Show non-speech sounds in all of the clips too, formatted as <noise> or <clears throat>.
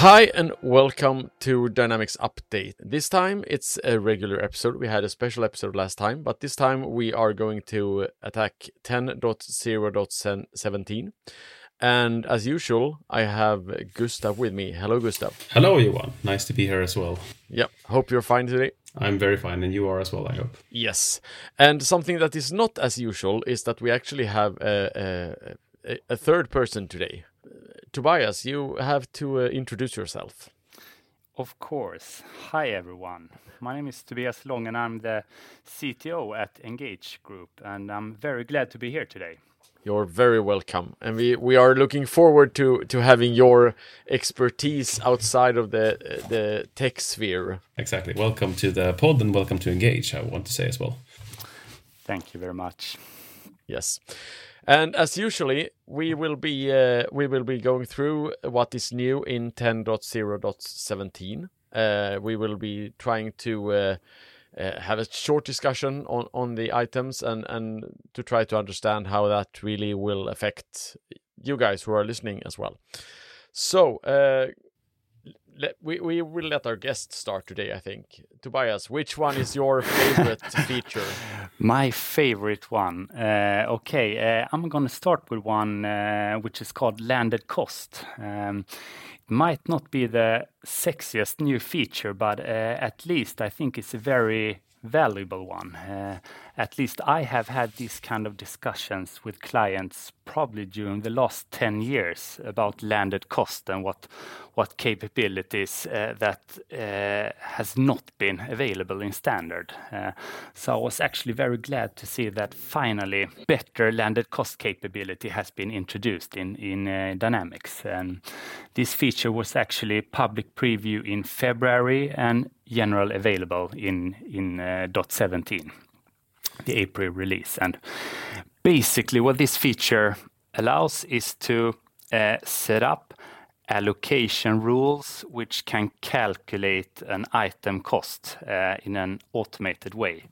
Hi, and welcome to Dynamics Update. This time it's a regular episode. We had a special episode last time, but this time we are going to attack 10.0.17. And as usual, I have Gustav with me. Hello, Gustav. Hello, Johan. Nice to be here as well. Yep. Hope you're fine today. I'm very fine, and you are as well, I hope. Yes. And something that is not as usual is that we actually have a, a, a third person today. Tobias, you have to uh, introduce yourself. Of course. Hi, everyone. My name is Tobias Long, and I'm the CTO at Engage Group, and I'm very glad to be here today. You're very welcome, and we, we are looking forward to, to having your expertise outside of the the tech sphere. Exactly. Welcome to the pod, and welcome to Engage. I want to say as well. Thank you very much. Yes. And as usually, we will be uh, we will be going through what is new in 10.0.17. Uh, we will be trying to uh, uh, have a short discussion on, on the items and, and to try to understand how that really will affect you guys who are listening as well. So, uh, let, we, we will let our guests start today, I think. Tobias, which one is your favorite <laughs> feature? My favorite one. Uh, okay, uh, I'm going to start with one uh, which is called landed cost. Um, it might not be the sexiest new feature, but uh, at least I think it's a very valuable one. At least I have had these kind of discussions with clients probably during the last 10 years about landed cost and what capabilities uh, that uh, has not been available in standard. Uh, so I was actually very glad to see that finally better landed cost capability has been introduced in Dynamics. And this feature was actually public preview in February and general available in in uh, .17 the April release. And basically, what this feature allows is to uh, set up allocation rules which can calculate an item cost uh, in an automated way,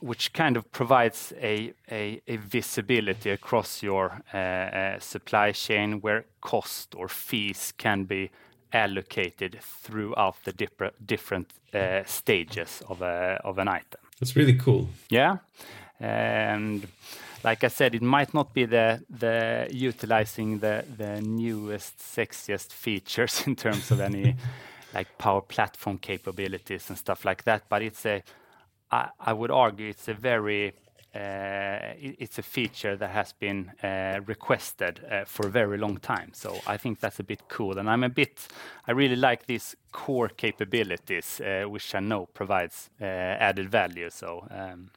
which kind of provides a, a, a visibility across your uh, uh supply chain where cost or fees can be allocated throughout the different, uh, stages of, a, of an item. That's really cool. Yeah. And like I said, it might not be the the utilizing the the newest, sexiest features <laughs> in terms of any <laughs> like power platform capabilities and stuff like that. But it's a, I, I would argue, it's a very it's a feature that has been uh, requested uh, for a very long time. So I think that's a bit cool. And I'm a bit, I really like these core capabilities, which I know provides added value. So um,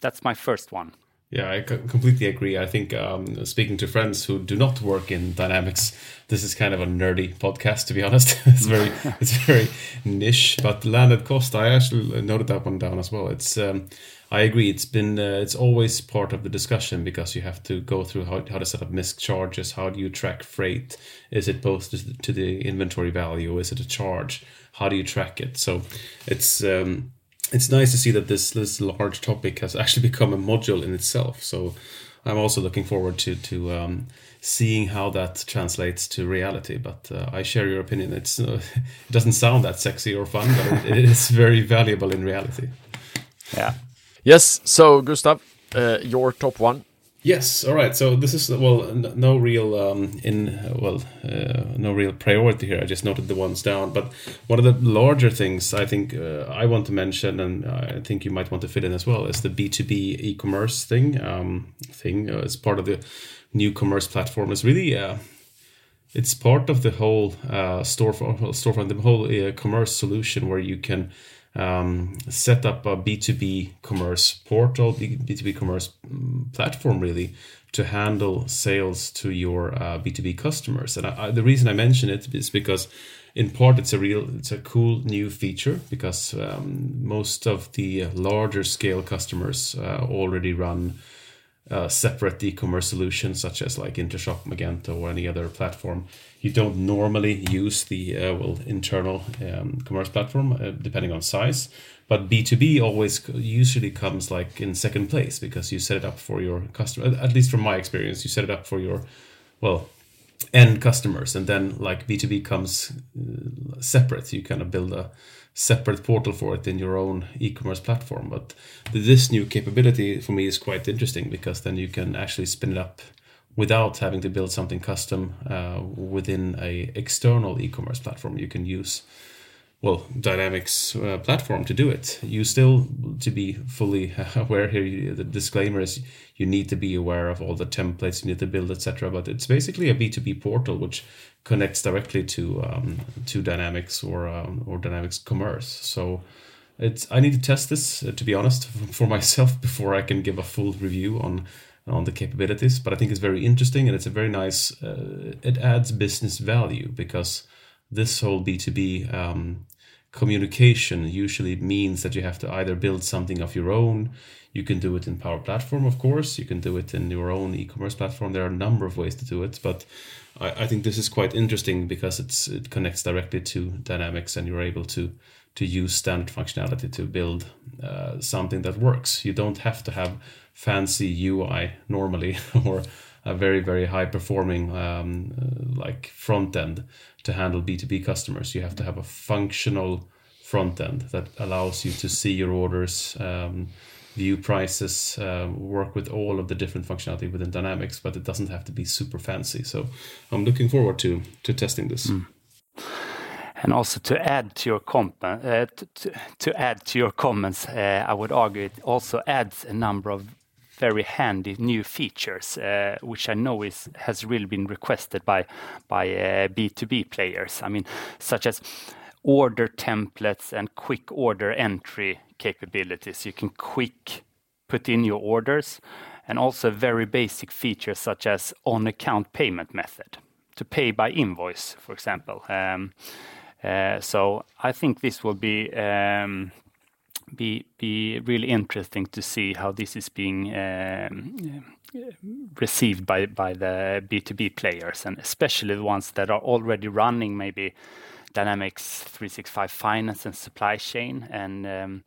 that's my first one. Yeah, I completely agree. I think um, speaking to friends who do not work in dynamics, this is kind of a nerdy podcast. To be honest, <laughs> it's very it's very niche. But landed cost, I actually noted that one down as well. It's um, I agree. It's been uh, it's always part of the discussion because you have to go through how, how to set up MISC charges. How do you track freight? Is it posted to the inventory value? Is it a charge? How do you track it? So it's um, it's nice to see that this this large topic has actually <laughs> become a module in itself. So I'm also looking forward to to um, seeing how that translates to reality. But uh, I share your opinion. It's uh, <laughs> it doesn't sound that sexy or fun, but it is very valuable in reality. Yeah. Yes. So Gustav, uh, your top one. Yes. All right. So this is well, no real um, in well, uh, no real priority here. I just noted the ones down. But one of the larger things I think uh, I want to mention, and I think you might want to fit in as well, is the B two B e commerce thing. Um, thing uh, part of the new commerce platform. Is really. Uh, it's part of the whole uh, storefront, storefront, the whole uh, commerce solution where you can um, set up a B2B commerce portal, B2B commerce mm, platform, really, to handle sales to your uh, B2B customers. And I, I, the reason I mention it is because, in part, it's a real, it's a cool new feature because um, most of the larger scale customers uh, already run uh, separate e-commerce solutions such as like Intershop, Magento, or any other platform. You don't normally use the uh, well internal um, commerce platform uh, depending on size, but B2B always usually comes like in second place because you set it up for your customer. At least from my experience, you set it up for your well end customers, and then like B2B comes uh, separate. You kind of build a separate portal for it in your own e-commerce platform. But this new capability for me is quite interesting because then you can actually spin it up without having to build something custom uh, within a external e-commerce platform. You can use well dynamics uh, platform to do it you still to be fully <laughs> aware here the disclaimer is you need to be aware of all the templates you need to build etc but it's basically a b2b portal which connects directly to um, to dynamics or um, or dynamics commerce. So it's i need to test this uh, to be honest <laughs> for myself before i can give a full review on on the capabilities but i think it's very interesting and it's a very nice uh, it adds business value because this whole b2b um, communication usually means that you have to either build something of your own. You can do it in Power Platform, of course. You can do it in your own e-commerce platform. There are a number of ways to do it, but I, I think this is quite interesting because it's it connects directly to Dynamics, and you're able to to use standard functionality to build uh, something that works. You don't have to have fancy UI normally <laughs> or a very very high performing um, uh, like front end to handle B2B customers. You have to have a functional front end that allows you to see your orders, um, view prices, uh, work with all of the different functionality within Dynamics, but it doesn't have to be super fancy. So I'm looking forward to to testing this. Mm. And also to add to your comp- uh, to, to, add to your comments, uh, I would argue it also adds a number of very handy new features, uh, which I know is has really been requested by by uh, B2B players. I mean, such as order templates and quick order entry capabilities. You can quick put in your orders, and also very basic features such as on account payment method to pay by invoice, for example. Um, uh, so I think this will be um, be be really interesting to see how this is being um, received by by the B2B players, and especially the ones that are already running maybe Dynamics 365 Finance and Supply Chain, and um,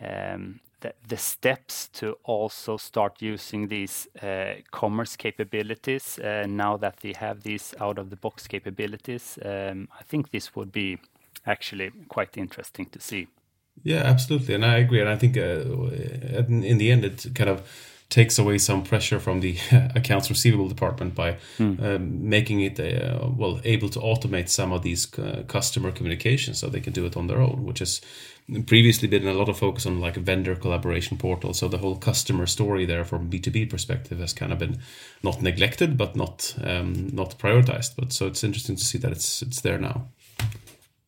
um, the, the, steps to also start using these uh, commerce capabilities uh, now that they have these out of the box capabilities. Um, I think this would be actually quite interesting to see. Yeah, absolutely, and I agree. And I think uh, in the end, it kind of takes away some pressure from the <laughs> accounts receivable department by mm. um, making it uh, well able to automate some of these uh, customer communications so they can do it on their own, which has previously been a lot of focus on like vendor collaboration portal. So the whole customer story there from B two B perspective has kind of been not neglected, but not um, not prioritized. But so it's interesting to see that it's it's there now.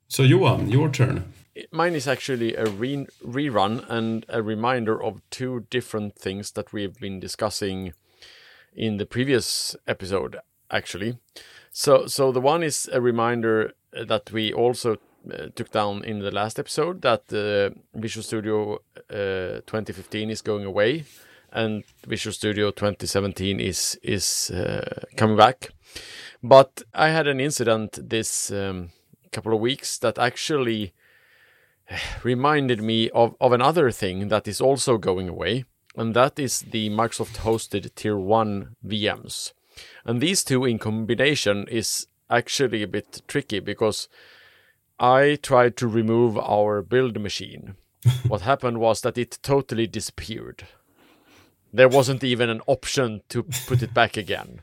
So Johan, your turn mine is actually a re- rerun and a reminder of two different things that we've been discussing in the previous episode actually. So so the one is a reminder that we also uh, took down in the last episode that uh, Visual Studio uh, 2015 is going away and Visual Studio 2017 is is uh, coming back. But I had an incident this um, couple of weeks that actually <sighs> reminded me of, of another thing that is also going away, and that is the Microsoft hosted Tier 1 VMs. And these two in combination is actually a bit tricky because I tried to remove our build machine. <laughs> what happened was that it totally disappeared. There wasn't even an option to put it back again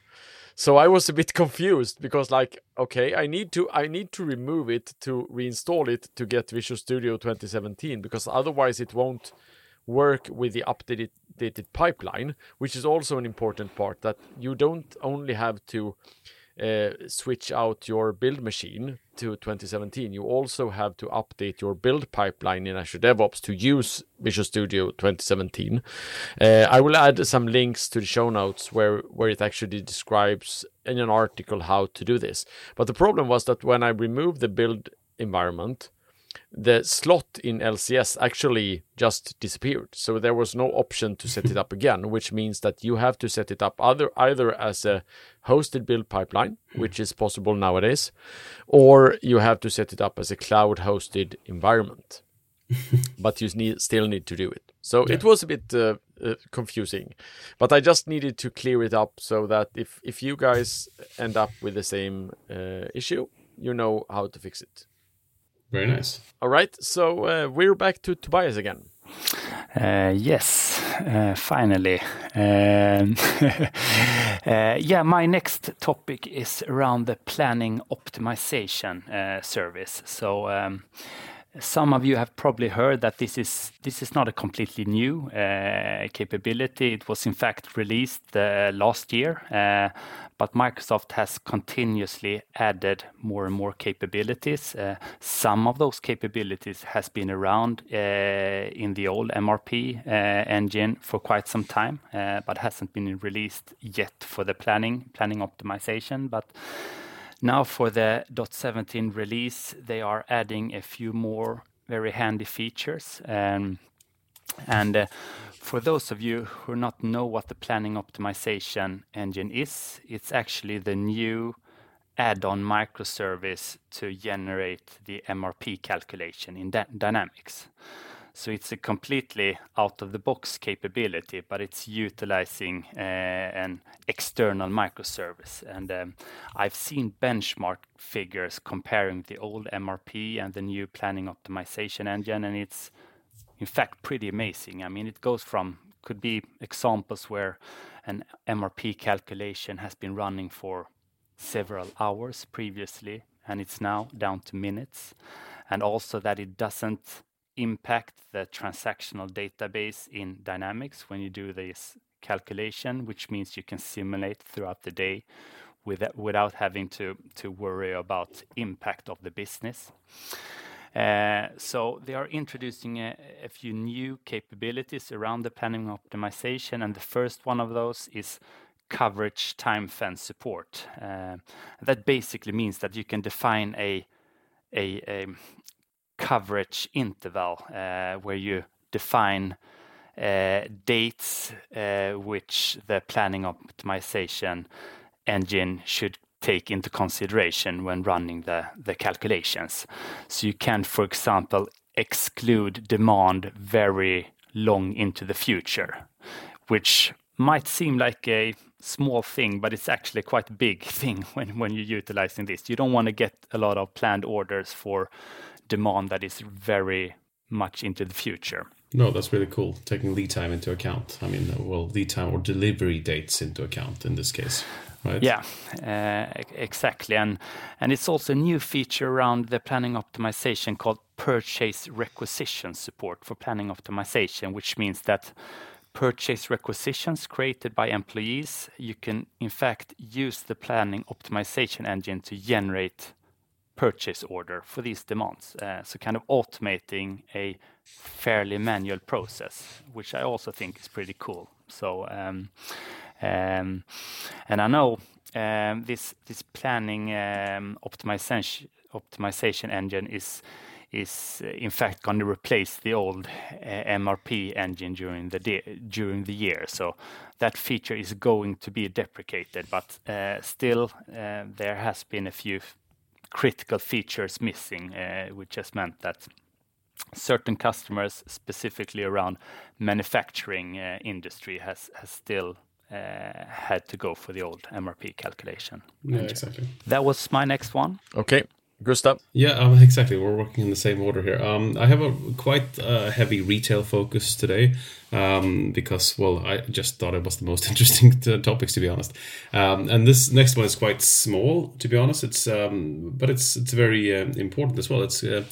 so i was a bit <laughs> confused because like okay i need to i need to remove it to reinstall it to get visual studio 2017 because otherwise it won't work with the updated pipeline which is also an important part that you don't only have to uh, switch out your build machine to 2017, you also have to update your build pipeline in Azure DevOps to use Visual Studio 2017. Uh, I will add some links to the show notes where, where it actually describes in an article how to do this. But the problem was that when I removed the build environment, the slot in LCS actually just disappeared. So there was no option to set it up <laughs> again, which means that you have to set it up either either as a hosted build pipeline, which is possible nowadays, or you have to set it up as a cloud hosted environment. <laughs> but you need, still need to do it. So yeah. it was a bit uh, uh, confusing. But I just needed to clear it up so that if if you guys end up with the same uh, issue, you know how to fix it. Very nice. All right, so uh, we're back to Tobias again. Uh, yes, uh, finally. Um, <laughs> uh, yeah, my next topic is around the planning optimization uh, service. So. Um, some of you have probably heard that this is this is not a completely new uh, capability. It was in fact released uh, last year, uh, but Microsoft has continuously added more and more capabilities. Uh, some of those capabilities has been around uh, in the old MRP uh, engine for quite some time, but hasn't been released yet for the planning planning optimization. But now for the .17 release, they are adding a few more very handy features. Um, and uh, for those of you who not know what the planning optimization engine is, it's actually the new add-on microservice to generate the MRP calculation in Dynamics. So it's a completely out-of-the-box capability, but it's utilizing uh, an external microservice. And um, I've seen benchmark figures comparing the old MRP and the new planning optimization engine, and it's in fact pretty amazing. I mean, it goes from could be examples where an MRP calculation has been running for several hours previously, and it's now down to minutes. And also that it doesn't impact the transactional database in Dynamics when you do this calculation, which means you can simulate throughout the day without having to to worry about impact of the business. Uh, so they are introducing a few new capabilities around the planning optimization, and the first one of those is coverage time fence support. Uh, that basically means that you can define a a coverage interval uh, where you define uh, dates uh, which the planning optimization engine should take into consideration when running the, the calculations. So you can, for example, exclude demand very long into the future, which might seem like a small thing, but it's actually quite a big <laughs> thing when, when you're utilizing this. You don't want to get a lot of planned orders for demand that is very much into the future. No, that's really cool. Taking lead time into account. I mean, well, lead time or delivery dates into account in this case. Right? Yeah, uh, exactly. And and it's also a new feature around the planning optimization called purchase requisition support for planning optimization, which means that purchase requisitions created by employees, you can in fact use the planning optimization engine to generate purchase order for these demands. Uh, so kind of automating a fairly manual process, which I also think is pretty cool. So, um, um, and I know um, this this planning um, optimization optimization engine is is uh, in fact going to replace the old uh, MRP engine during the during the year. So that feature is going to be deprecated, but uh, still uh, there has been a few critical features missing, uh, which has meant that certain customers, specifically around manufacturing uh, industry, has still uh, had to go for the old MRP calculation. Yeah, exactly. That was my next one. Okay. Gustav? Yeah, um, <laughs> exactly. We're working in the same order here. Um, I have a quite uh, heavy retail focus today um, because, well, I just thought it was the most <laughs> interesting topics to be honest. Um, and this next one is quite small, to be honest. It's um, but it's it's very uh, important as well. It's uh,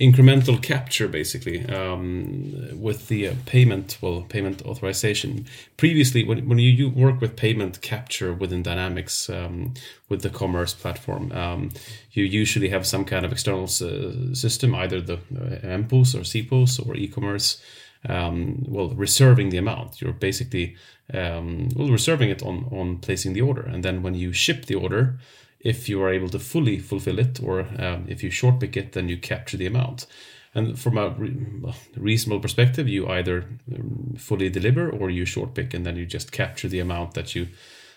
incremental capture basically um, with the uh, payment well payment authorization. Previously when, when you, you work with payment capture within dynamics um, with the commerce platform um, you usually have some kind of external uh, system either the uh, mpos or cpos or e-commerce um, well reserving the amount. You're basically um, well reserving it on on placing the order. And then when you ship the order if you are able to fully fulfill it, or um, if you short pick it, then you capture the amount. And from a re- reasonable perspective, you either um, fully deliver or you short pick, and then you just capture the amount that you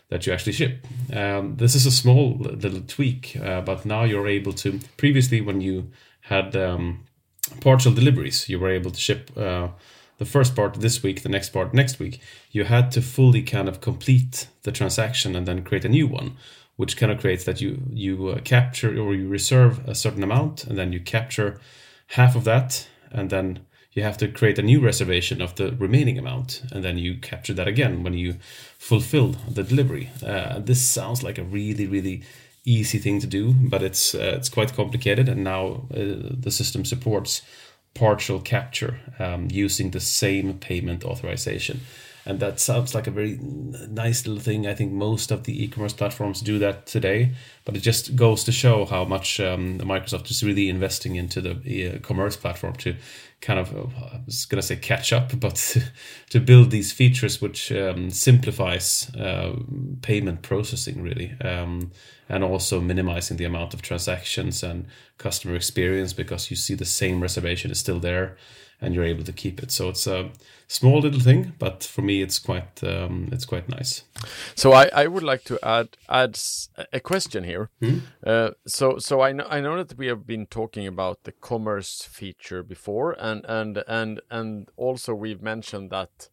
that you actually ship. Um, this is a small little tweak, uh, but now you're able to. Previously, when you had um, partial deliveries, you were able to ship. Uh, the first part this week, the next part next week, you had to fully kind of complete the transaction and then create a new one, which kind of creates that you you uh, capture or you reserve a certain amount and then you capture half of that and then you have to create a new reservation of the remaining amount and then you capture that again when you fulfill the delivery. Uh, this sounds like a really really easy thing to do, but it's uh, it's quite complicated and now uh, the system supports partial capture um, using the same payment authorization. And that sounds like a very nice little thing. I think most of the e-commerce platforms do that today, but it just goes to show how much um, Microsoft is really investing into the uh, commerce platform to kind of, uh, I was going to say catch up, <laughs> but <laughs> to build these features which um, simplifies uh, payment processing really. Um, and also minimizing the amount of transactions and customer experience because you see the same reservation is still there and you're able to keep it. So it's a small little thing, but for me, it's quite um, it's quite nice. So I, I would like to add add a question here. Hmm? Uh, so so I know I know that we have been talking about the commerce feature before, and and and and also we've mentioned that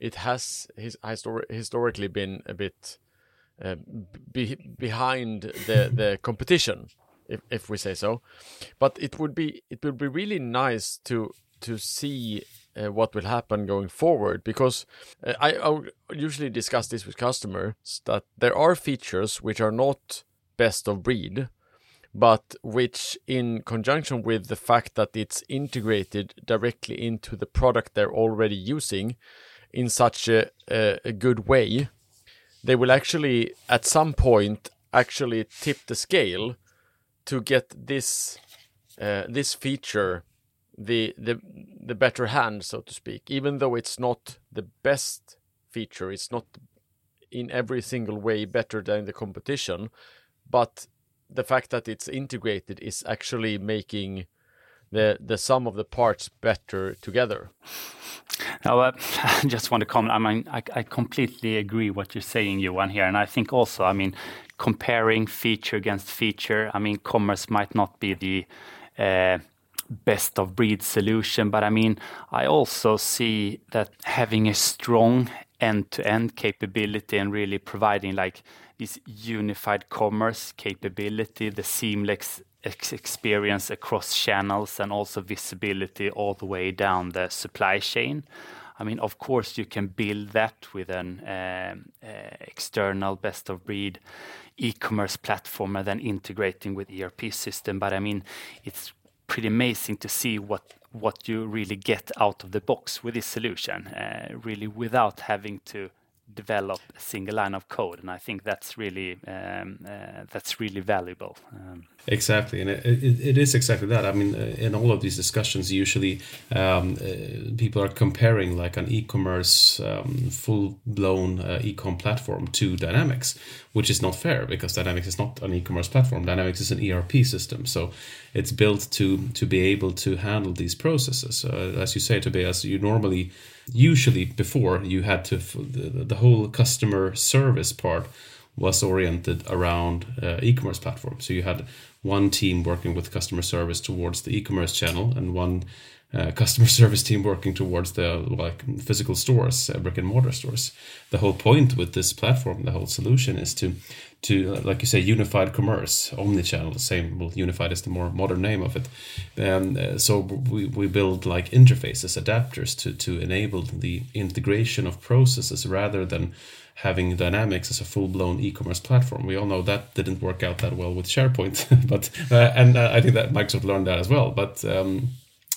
it has his, histor- historically been a bit uh, be, behind the the <laughs> competition, if if we say so. But it would be it would be really nice to to see uh, what will happen going forward because uh, I, I usually discuss this with customers that there are features which are not best of breed but which in conjunction with the fact that it's integrated directly into the product they're already using in such a, a, a good way they will actually at some point actually tip the scale to get this uh, this feature the the the better hand, so to speak. Even though it's not the best feature, it's not in every single way better than the competition, but the fact that it's integrated is actually making the the sum of the parts better together. Now, uh, I <laughs> just want to comment. I mean, I, I completely agree what you're saying, Johan, here, and I think also, I mean, comparing feature against feature. I mean, commerce might not be the uh, best of breed solution. But I mean, I also see that having a strong end-to-end capability and really providing like this unified commerce capability, the seamless experience across channels and also visibility all the way down the supply chain. I mean, of course, you can build that with an um, uh, external best of breed e-commerce platform and then integrating with ERP system. But I mean, it's pretty amazing to see what what you really get out of the box with this solution, uh, really without having to develop a single line of code, and I think that's really um, uh, that's really valuable. Um, exactly, and it, it, it is exactly that. I mean, uh, in all of these discussions, usually um, uh, people are comparing like an e-commerce um, full-blown uh, e-com platform to Dynamics, which is not fair because Dynamics is not an e-commerce platform. Dynamics is an ERP system, so it's built to to be able to handle these processes. Uh, as you say, Tobias, you normally usually before you had to the, the whole customer service part was oriented around uh, e-commerce platform. So you had one team working with customer service towards the e-commerce channel and one uh, <laughs> customer service team working towards the like physical stores uh, brick and mortar stores. The whole point with this platform the whole solution is to to like you say unified commerce omni-channel same well unified is the more modern name of it. Um, uh, so we, we build like interfaces adapters to to enable the integration of processes rather than having dynamics as a full-blown e-commerce platform. We all know that didn't work out that well with sharepoint <laughs> but uh, and uh, i think that microsoft learned that as well. But um,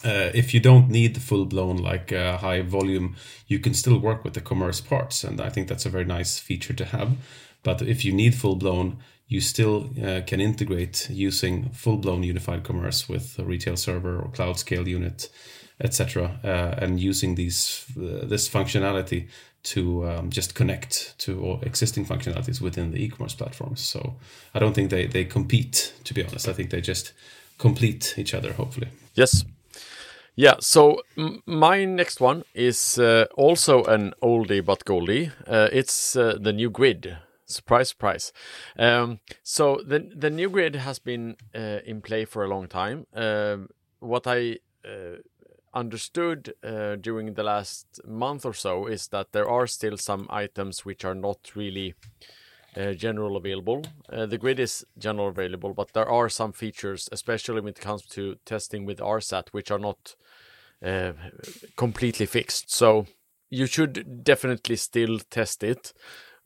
uh, if you don't need the full blown like uh, high volume, you can still work with the commerce parts, and I think that's a very nice feature to have. But if you need full blown, you still uh, can integrate using full blown unified commerce with a retail server or cloud scale unit, etc., uh, and using these uh, this functionality to um, just connect to existing functionalities within the e-commerce platforms. So I don't think they they compete. To be honest, I think they just complete each other. Hopefully. Yes. Yeah, so my next one is uh, also an oldie but goldie. Uh, it's uh, the new grid Surprise, surprise. Um, so the the new grid has been uh, in play for a long time. Um, what I uh, understood uh, during the last month or so is that there are still some items which are not really uh, general available. Uh, the grid is general available, but there are some features, especially when it comes to testing with RSAT, which are not uh, completely fixed. So you should definitely still test it.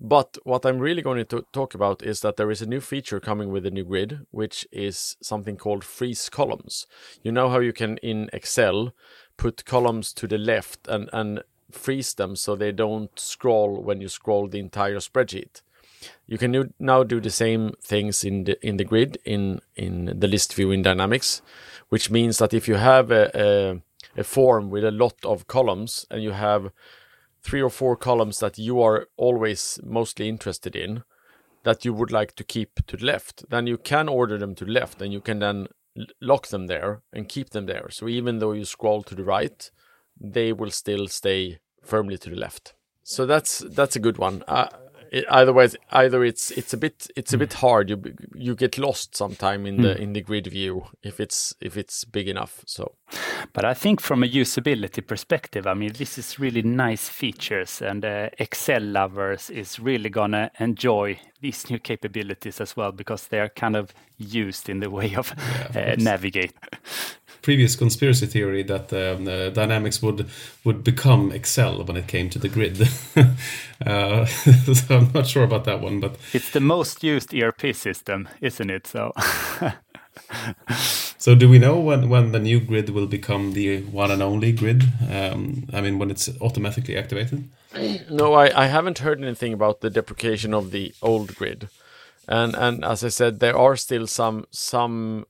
But what I'm really going to talk about is that there is a new feature coming with the new grid, which is something called freeze columns. You know how you can in Excel put columns to the left and, and freeze them so they don't scroll when you scroll the entire spreadsheet. You can now do the same things in the in the grid in in the list view in Dynamics, which means that if you have a, a, a form with a lot of columns and you have three or four columns that you are always mostly interested in that you would like to keep to the left, then you can order them to the left and you can then lock them there and keep them there. So even though you scroll to the right, they will still stay firmly to the left. So that's that's a good one. Uh, it, otherwise either it's it's a bit it's a bit hard. You you get lost sometime in the hmm. in the grid view if it's if it's big enough so. But i think from a usability perspective i mean this is really nice features and uh, excel lovers is really gonna enjoy these new capabilities as well because they are kind of used in the way of, yeah, uh, navigate previous conspiracy theory that um, uh, Dynamics would would become Excel when it came to the grid. <laughs> uh, <laughs> so I'm not sure about that one, but it's the most used ERP system, isn't it? So. <laughs> so do we know when, when the new grid will become the one and only grid? Um, I mean, when it's automatically activated? <clears throat> No, I, I haven't heard anything about the deprecation of the old grid and and as I said, there are still some some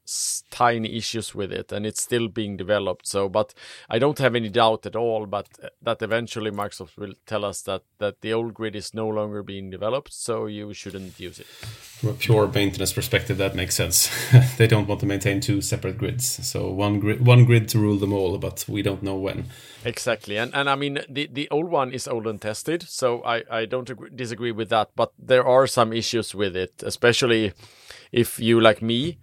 tiny issues with it, and it's still being developed. So, but I don't have any doubt at all, but uh, that eventually Microsoft will tell us that that the old grid is no longer being developed, so you shouldn't use it. From a pure maintenance perspective, that makes sense. <laughs> they don't want to maintain two separate grids, so one grid one grid to rule them all, but we don't know when. Exactly, and and I mean the the old one is old and tested, so I I don't agree, disagree with that. But there are some issues with it, especially if you like me.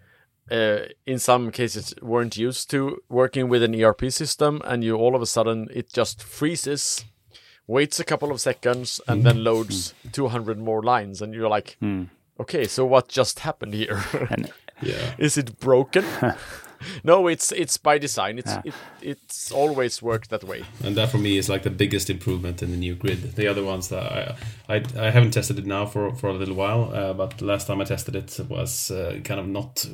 Uh, in some cases weren't used to working with an ERP system and you all of a sudden it just freezes waits a couple of seconds and mm. then loads mm. 200 more lines and you're like mm. okay so what just happened here yeah <laughs> is it broken <laughs> <laughs> no, it's it's by design. It's yeah. it, it's always worked that way. And that for me is like the biggest improvement in the new grid. The other ones that I I, I haven't tested it now for for a little while, uh, but last time I tested it was uh, kind of not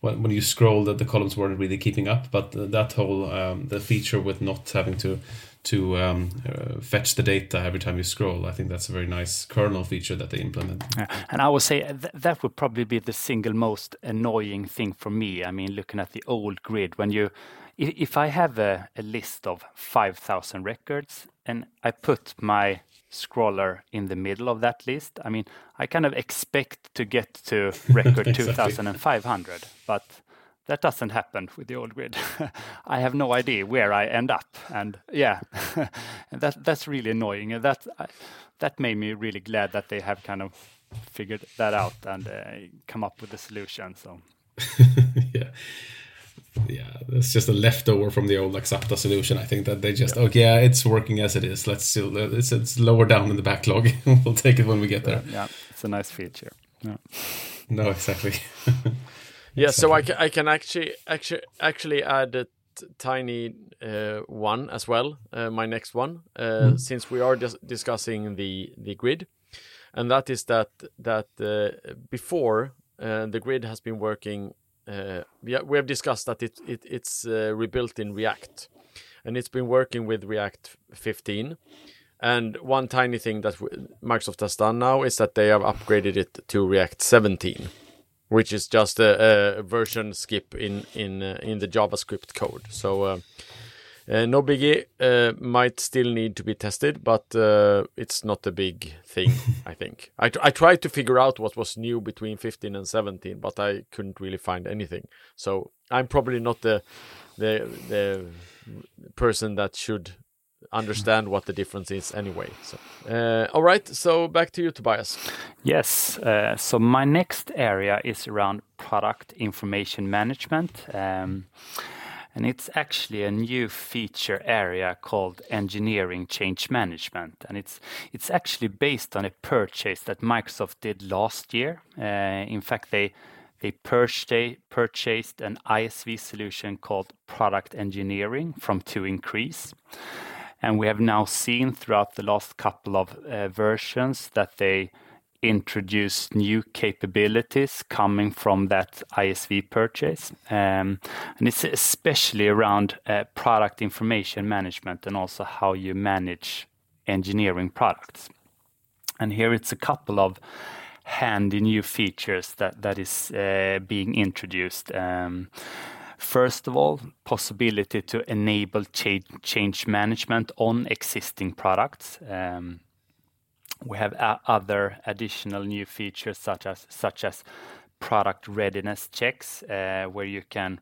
when, when you scroll that the columns weren't really keeping up. But that whole um, the feature with not having to to um, uh, fetch the data every time you scroll. I think that's a very nice kernel feature that they implement. Yeah. And I would say th that would probably be the single most annoying thing for me. I mean, looking at the old grid, when you, if I have a, a list of 5,000 records and I put my scroller in the middle of that list, I mean, I kind of expect to get to <laughs> record exactly. 2,500, but that doesn't happen with the old grid. <laughs> I have no idea where I end up, and yeah, <laughs> that that's really annoying. And that that made me really glad that they have kind of figured that out and uh, come up with a solution. So <laughs> yeah. Yeah, it's just a leftover from the old Axapta solution. I think that they just, yeah. oh yeah, it's working as it is. Let's still, it's, it's lower down in the backlog. we'll take it when we get there. Yeah, it's a nice feature. Yeah. No, exactly. Yeah, so I can, I can actually actually actually add a tiny uh, one as well. Uh, my next one, uh, mm. since we are just discussing the the grid, and that is that that uh, before uh, the grid has been working. Uh, we, we have discussed that it, it it's rebuilt in React, and it's been working with React 15. And one tiny thing that Microsoft has done now is that they have upgraded it to React 17 which is just a, a version skip in in uh, in the JavaScript code. So uh, uh, no biggie. Uh, might still need to be tested, but uh, it's not a big thing. <laughs> I think. I, I tried to figure out what was new between 15 and 17, but I couldn't really find anything. So I'm probably not the the the person that should understand what the difference is anyway. So, uh, all right. So back to you, Tobias. Yes. Uh, so my next area is around product information management. Um, and it's actually a new feature area called engineering change management and it's it's actually based on a purchase that Microsoft did last year uh, in fact they they purchased an ISV solution called product engineering from To Increase and we have now seen throughout the last couple of uh, versions that they introduce new capabilities coming from that ISV purchase. Um, and it's especially around uh, product information management and also how you manage engineering products. And here it's a couple of handy new features that, that is uh, being introduced. Um, first of all, possibility to enable change, management on existing products. Um, we have other additional new features such as product readiness checks, uh, where you can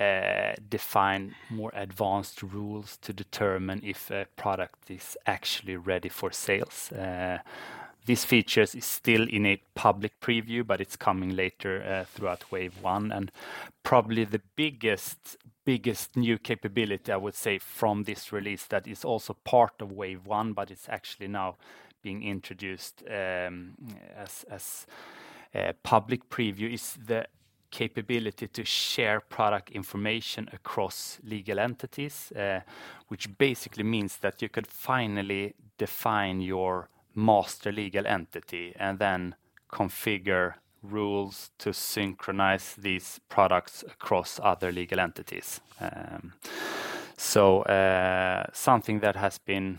uh, define more advanced rules to determine if a product is actually ready for sales. Uh, this features is still in a public preview, but it's coming later uh, throughout wave one. And probably the biggest biggest new capability, I would say, from this release that is also part of wave one, but it's actually now being introduced um, as, as a public preview is the capability to share product information across legal entities, uh, which basically means that you could finally define your master legal entity and then configure rules to synchronize these products across other legal entities. Um, so uh, something that has been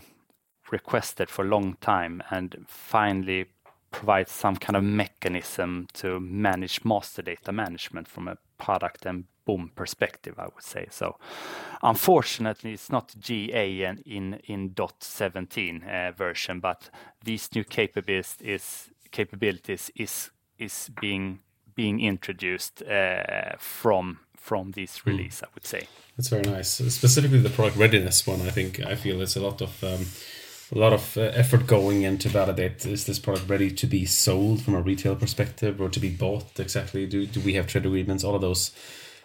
requested for a long time and finally provides some kind of mechanism to manage master data management from a product and BOM perspective, I would say. So unfortunately, it's not GA in in .17 uh, version, but these new capabilities is capabilities is is being being introduced uh, from from this hmm. release, mm. I would say. That's very nice. Specifically, the product readiness one, I think I feel it's a lot of um, a lot of uh, effort going in to validate is this product ready to be sold from a retail perspective or to be bought exactly do, do we have trade agreements all of those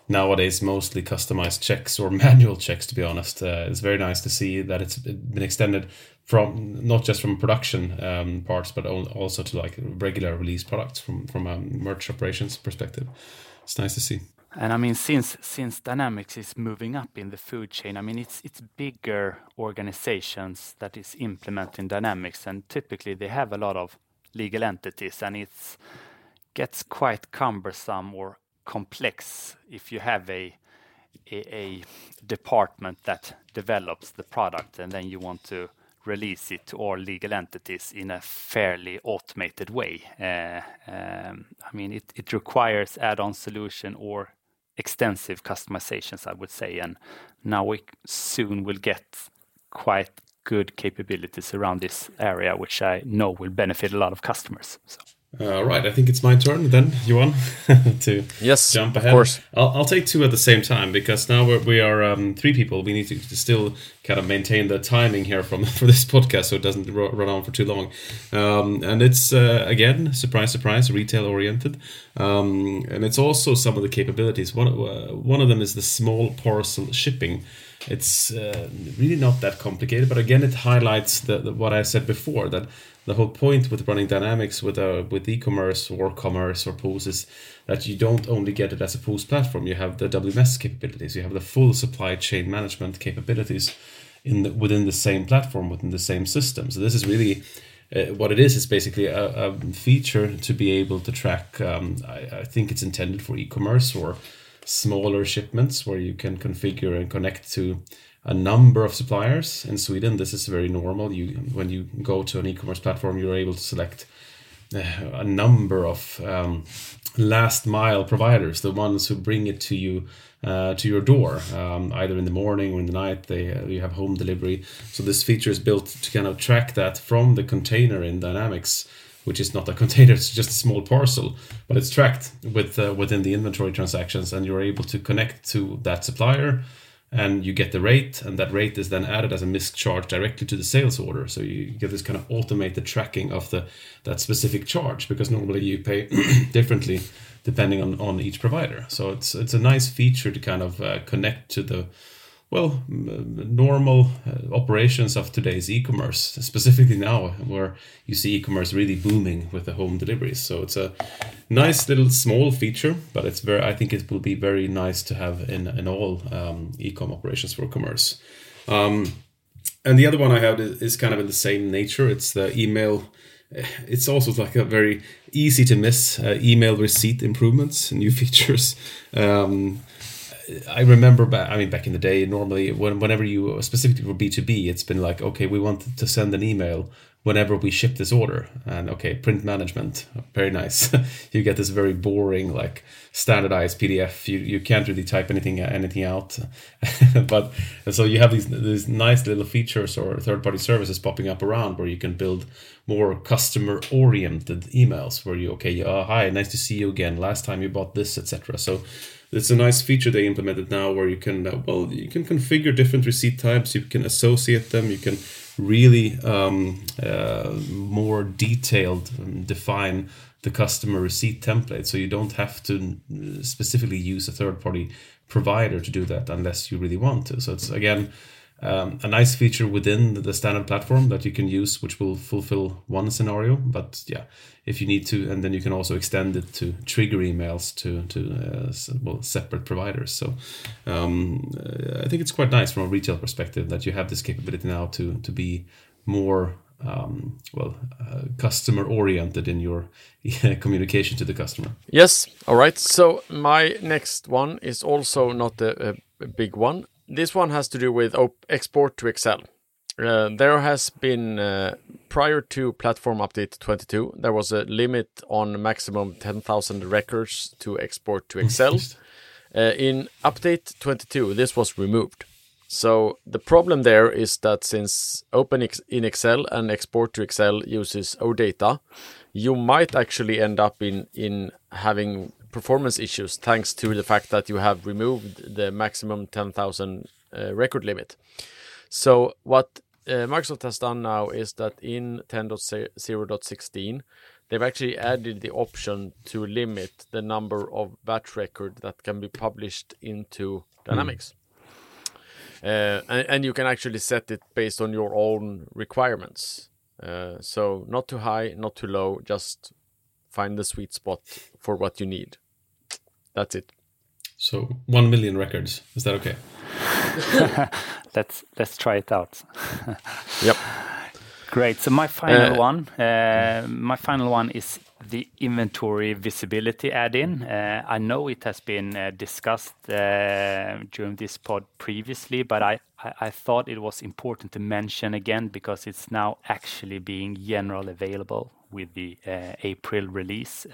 nowadays mostly customized checks or <laughs> manual checks to be honest. Uh, it's very nice to see that it's been extended from not just from production um, parts but also to like regular release products from from a merch operations perspective. It's nice to see. And I mean, since since Dynamics is moving up in the food chain, I mean, it's it's bigger organizations that is implementing Dynamics, and typically they have a lot of legal entities, and it's gets quite cumbersome or complex if you have a, department that develops the product, and then you want to release it to all legal entities in a fairly automated way. Uh, um, I mean, it, it requires add-on solution or extensive customizations, I would say. And now we soon will get quite good capabilities around this area, which I know will benefit a lot of customers. So. All right, I think it's my turn then, Johan, <laughs> to yes, jump ahead. Of course, I'll, I'll take two at the same time because now we're, we are um, three people. We need to, to, still kind of maintain the timing here from <laughs> for this podcast so it doesn't run on for too long. Um, and it's uh, again, surprise, surprise, retail oriented, um, and it's also some of the capabilities. One uh, one of them is the small parcel shipping. It's uh, really not that complicated, but again, it highlights the, the, what I said before that the whole point with running dynamics with a uh, with e-commerce or commerce or POS is that you don't only get it as a POS platform. You have the WMS capabilities. You have the full supply chain management capabilities in the, within the same platform within the same system. So this is really uh, what it is. It's basically a, a, feature to be able to track. Um, I, I think it's intended for e-commerce or smaller shipments where you can configure and connect to a number of suppliers in Sweden. This is very normal. You when you go to an e-commerce platform, you're able to select uh, a number of um, last mile providers, the ones who bring it to you uh, to your door, um, either in the morning or in the night. They uh, you have home delivery. So this feature is built to kind of track that from the container in Dynamics. Which is not a <laughs> container; it's just a small parcel, but it's tracked with uh, within the inventory transactions, and you're able to connect to that supplier, and you get the rate, and that rate is then added as a MISC charge directly to the sales order. So you get this kind of automated tracking of the that specific charge because normally you pay <clears throat> differently depending on, on each provider. So it's it's a nice feature to kind of uh, connect to the well normal uh, operations of today's e-commerce specifically now where you see e-commerce really booming with the home deliveries. So it's a nice little small feature but it's very i think it will be very nice to have in in all um, e-com operations for commerce. Um, and the other one i have is kind of in the same nature. It's the email. <sighs> It's also like a very easy to miss uh, email receipt improvements <laughs> new features. Um, I remember back, I mean, back in the day, normally when, whenever you, specifically for B2B, it's been like, okay, we want to send an email whenever we ship this order. And okay, print management, very nice. <laughs> you get this very boring, like standardized PDF. You, you can't really type anything, anything out. <laughs> but so you have these, these nice little features or third party services popping up around where you can build more customer oriented emails where you, okay, uh, hi, nice to see you again. Last time you bought this, etc. So, it's a nice feature they implemented now where you can uh, well you can configure different receipt types. You can associate them. You can really um, uh, more detailed um, define the customer receipt template. So you don't have to uh, specifically use a third party provider to do that unless you really want to. So it's again um, a nice feature within the standard platform that you can use, which will fulfill one scenario. But yeah, if you need to, and then you can also extend it to trigger emails to to uh, well separate providers. So um, I think it's quite nice from a retail perspective that you have this capability now to to be more um, well uh, customer oriented in your <laughs> communication to the customer. Yes. All right. So my next one is also not a, a big one this one has to do with export to Excel. Uh, there has been uh, prior to platform update 22 there was a limit on maximum 10,000 records to export to Excel. <laughs> uh, in update 22 this was removed. So the problem there is that since open in Excel and export to Excel uses OData, you might actually end up in in having performance issues thanks to the fact that you have removed the maximum 10,000 uh, record limit. So what uh, Microsoft has done now is that in 10.0.16 they've actually added the option to limit the number of batch record that can be published into Dynamics. Mm. Uh, and, and, you can actually set it based on your own requirements. Uh, so not too high, not too low, just find the sweet spot for what you need. That's it. So one million records. Is that okay? <laughs> let's let's try it out. <laughs> yep. Great. So my final uh, one, uh, my final one is the inventory visibility add-in. Uh, I know it has been uh, discussed uh, during this pod previously, but I, I, I, thought it was important to mention again because it's now actually being general available with the uh, April release.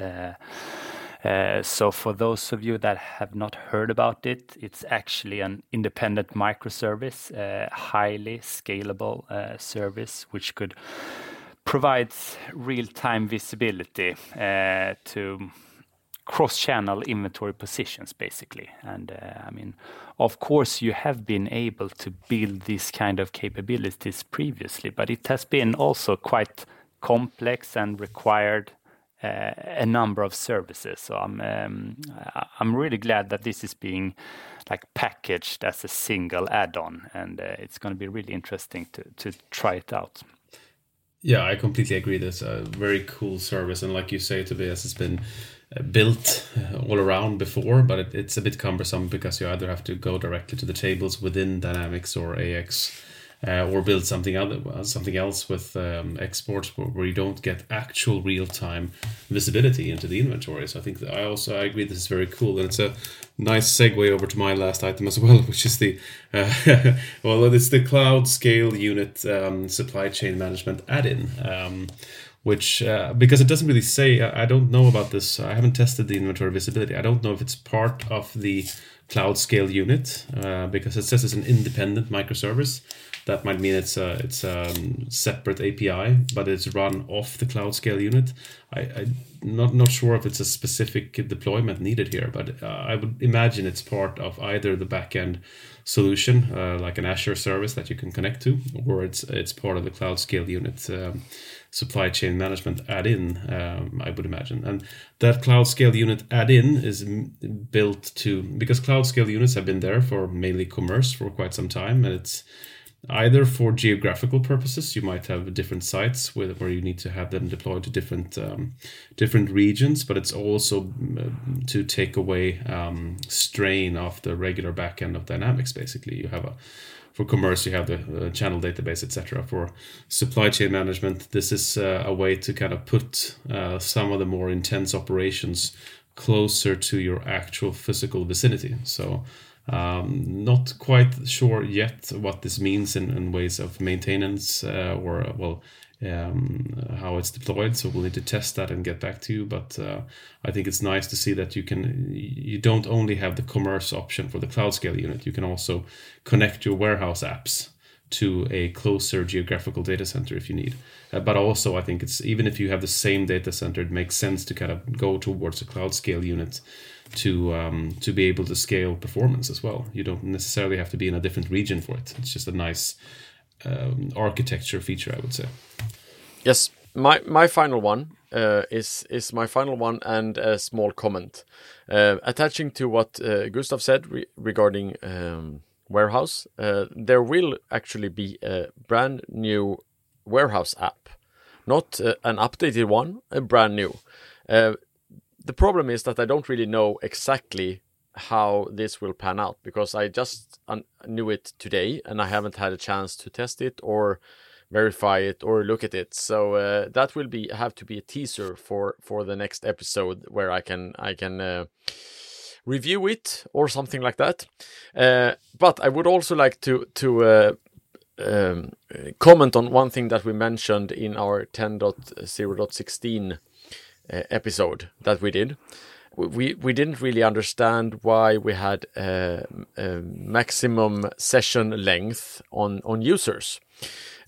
Uh, so for those of you that have not heard about it, it's actually an independent microservice, uh, highly scalable uh, service, which could provide real-time visibility uh, to cross-channel inventory positions, basically. And uh, I mean, of course, you have been able to build these kind of capabilities previously, but it has been also quite complex and required uh, a number of services. So I'm um, I'm really glad that this is being like packaged as a single add-on, and uh, it's going to be really interesting to to try it out. Yeah, I completely agree. That's a very cool service, and like you say, Tobias, it's been uh, built all around before, but it, it's a bit cumbersome because you either have to go directly to the tables within Dynamics or AX uh, or build something other something else with um, exports where, you don't get actual real time visibility into the inventory. So I think I also I agree this is very cool, and it's a nice segue over to my last item as <laughs> well, which is the uh, <laughs> well, it's the cloud scale unit um, supply chain management add-in. Um, which uh, because it doesn't really say I don't know about this. I haven't tested the inventory visibility. I don't know if it's part of the cloud scale unit uh, because it says it's an independent microservice. That might mean it's a it's a um, separate API, but it's run off the cloud scale unit. I, I'm not not sure if it's a specific deployment needed here, but uh, I would imagine it's part of either the backend solution, uh, like an Azure service that you can connect to, or it's it's part of the cloud scale unit. Um, supply chain management add-in, um, I would imagine. And that cloud scale unit add-in is built to because cloud scale units have been there for mainly commerce for quite some time, and it's either for geographical purposes you might have different sites with, where you need to have them deployed to different um, different regions but it's also to take away um, strain off the regular backend of dynamics basically you have a for commerce you have the uh, channel database etc for supply chain management this is uh, a way to kind of put uh, some of the more intense operations closer to your actual physical vicinity. So um, not quite sure yet what this means in, in ways of maintenance uh, or well um, how it's deployed. So we'll need to test that and get back to you. But uh, I think it's nice to see that you can you don't only have the commerce option for the cloud scale unit. You can also connect your warehouse apps to a closer geographical data center if you need. Uh, but also, I think it's even if you have the same data center, it makes sense to kind of go towards a cloud scale unit to um, to be able to scale performance as well. You don't necessarily have to be in a different region for it. It's just a nice um, architecture feature, I would say. Yes, my my final one uh, is is my final one and a small comment uh, attaching to what uh, Gustav said re regarding um, warehouse. Uh, there will actually be a brand new warehouse app, not uh, an updated one, a brand new. Uh, the problem is that I don't really know exactly how this will pan out because I just knew it today and I haven't had a chance to test it or verify it or look at it. So uh, that will be have to be a teaser for for the next episode where I can I can uh, review it or something like that. Uh, but I would also like to to uh, um, comment on one thing that we mentioned in our 10.0.16 uh, episode that we did. We, we didn't really understand why we had a, a maximum session length on, on users.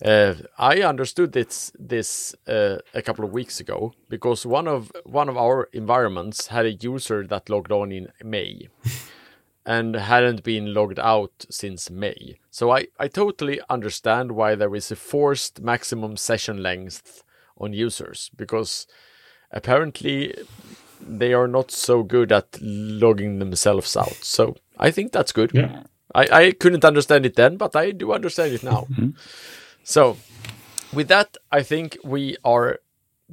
Uh, I understood this this uh, a couple of weeks ago because one of one of our environments had a user that logged on in May <laughs> and hadn't been logged out since May. So I, I totally understand why there is a forced maximum session length on users because apparently they are not so good at logging themselves out. So I think that's good. Yeah. I, I couldn't understand it then, but I do understand it now. Mm-hmm. So with that, I think we are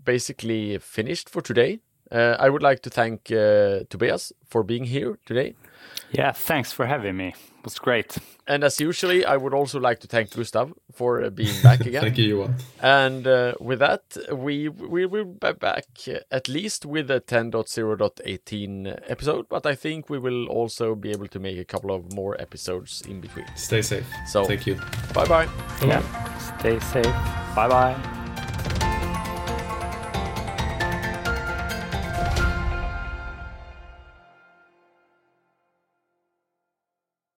basically finished for today. Uh, I would like to thank uh, Tobias for being here today. Yeah, thanks for having me. It was great. And as usually, I would also like to thank Gustav for uh, being back <laughs> again. Thank you, Johan. And uh, with that, we we will be back uh, at least with a 10.0.18 episode, but I think we will also be able to make a couple of more episodes in between. Stay safe. So Thank you. bye bye. Bye-bye. Yeah. Stay safe. Bye bye.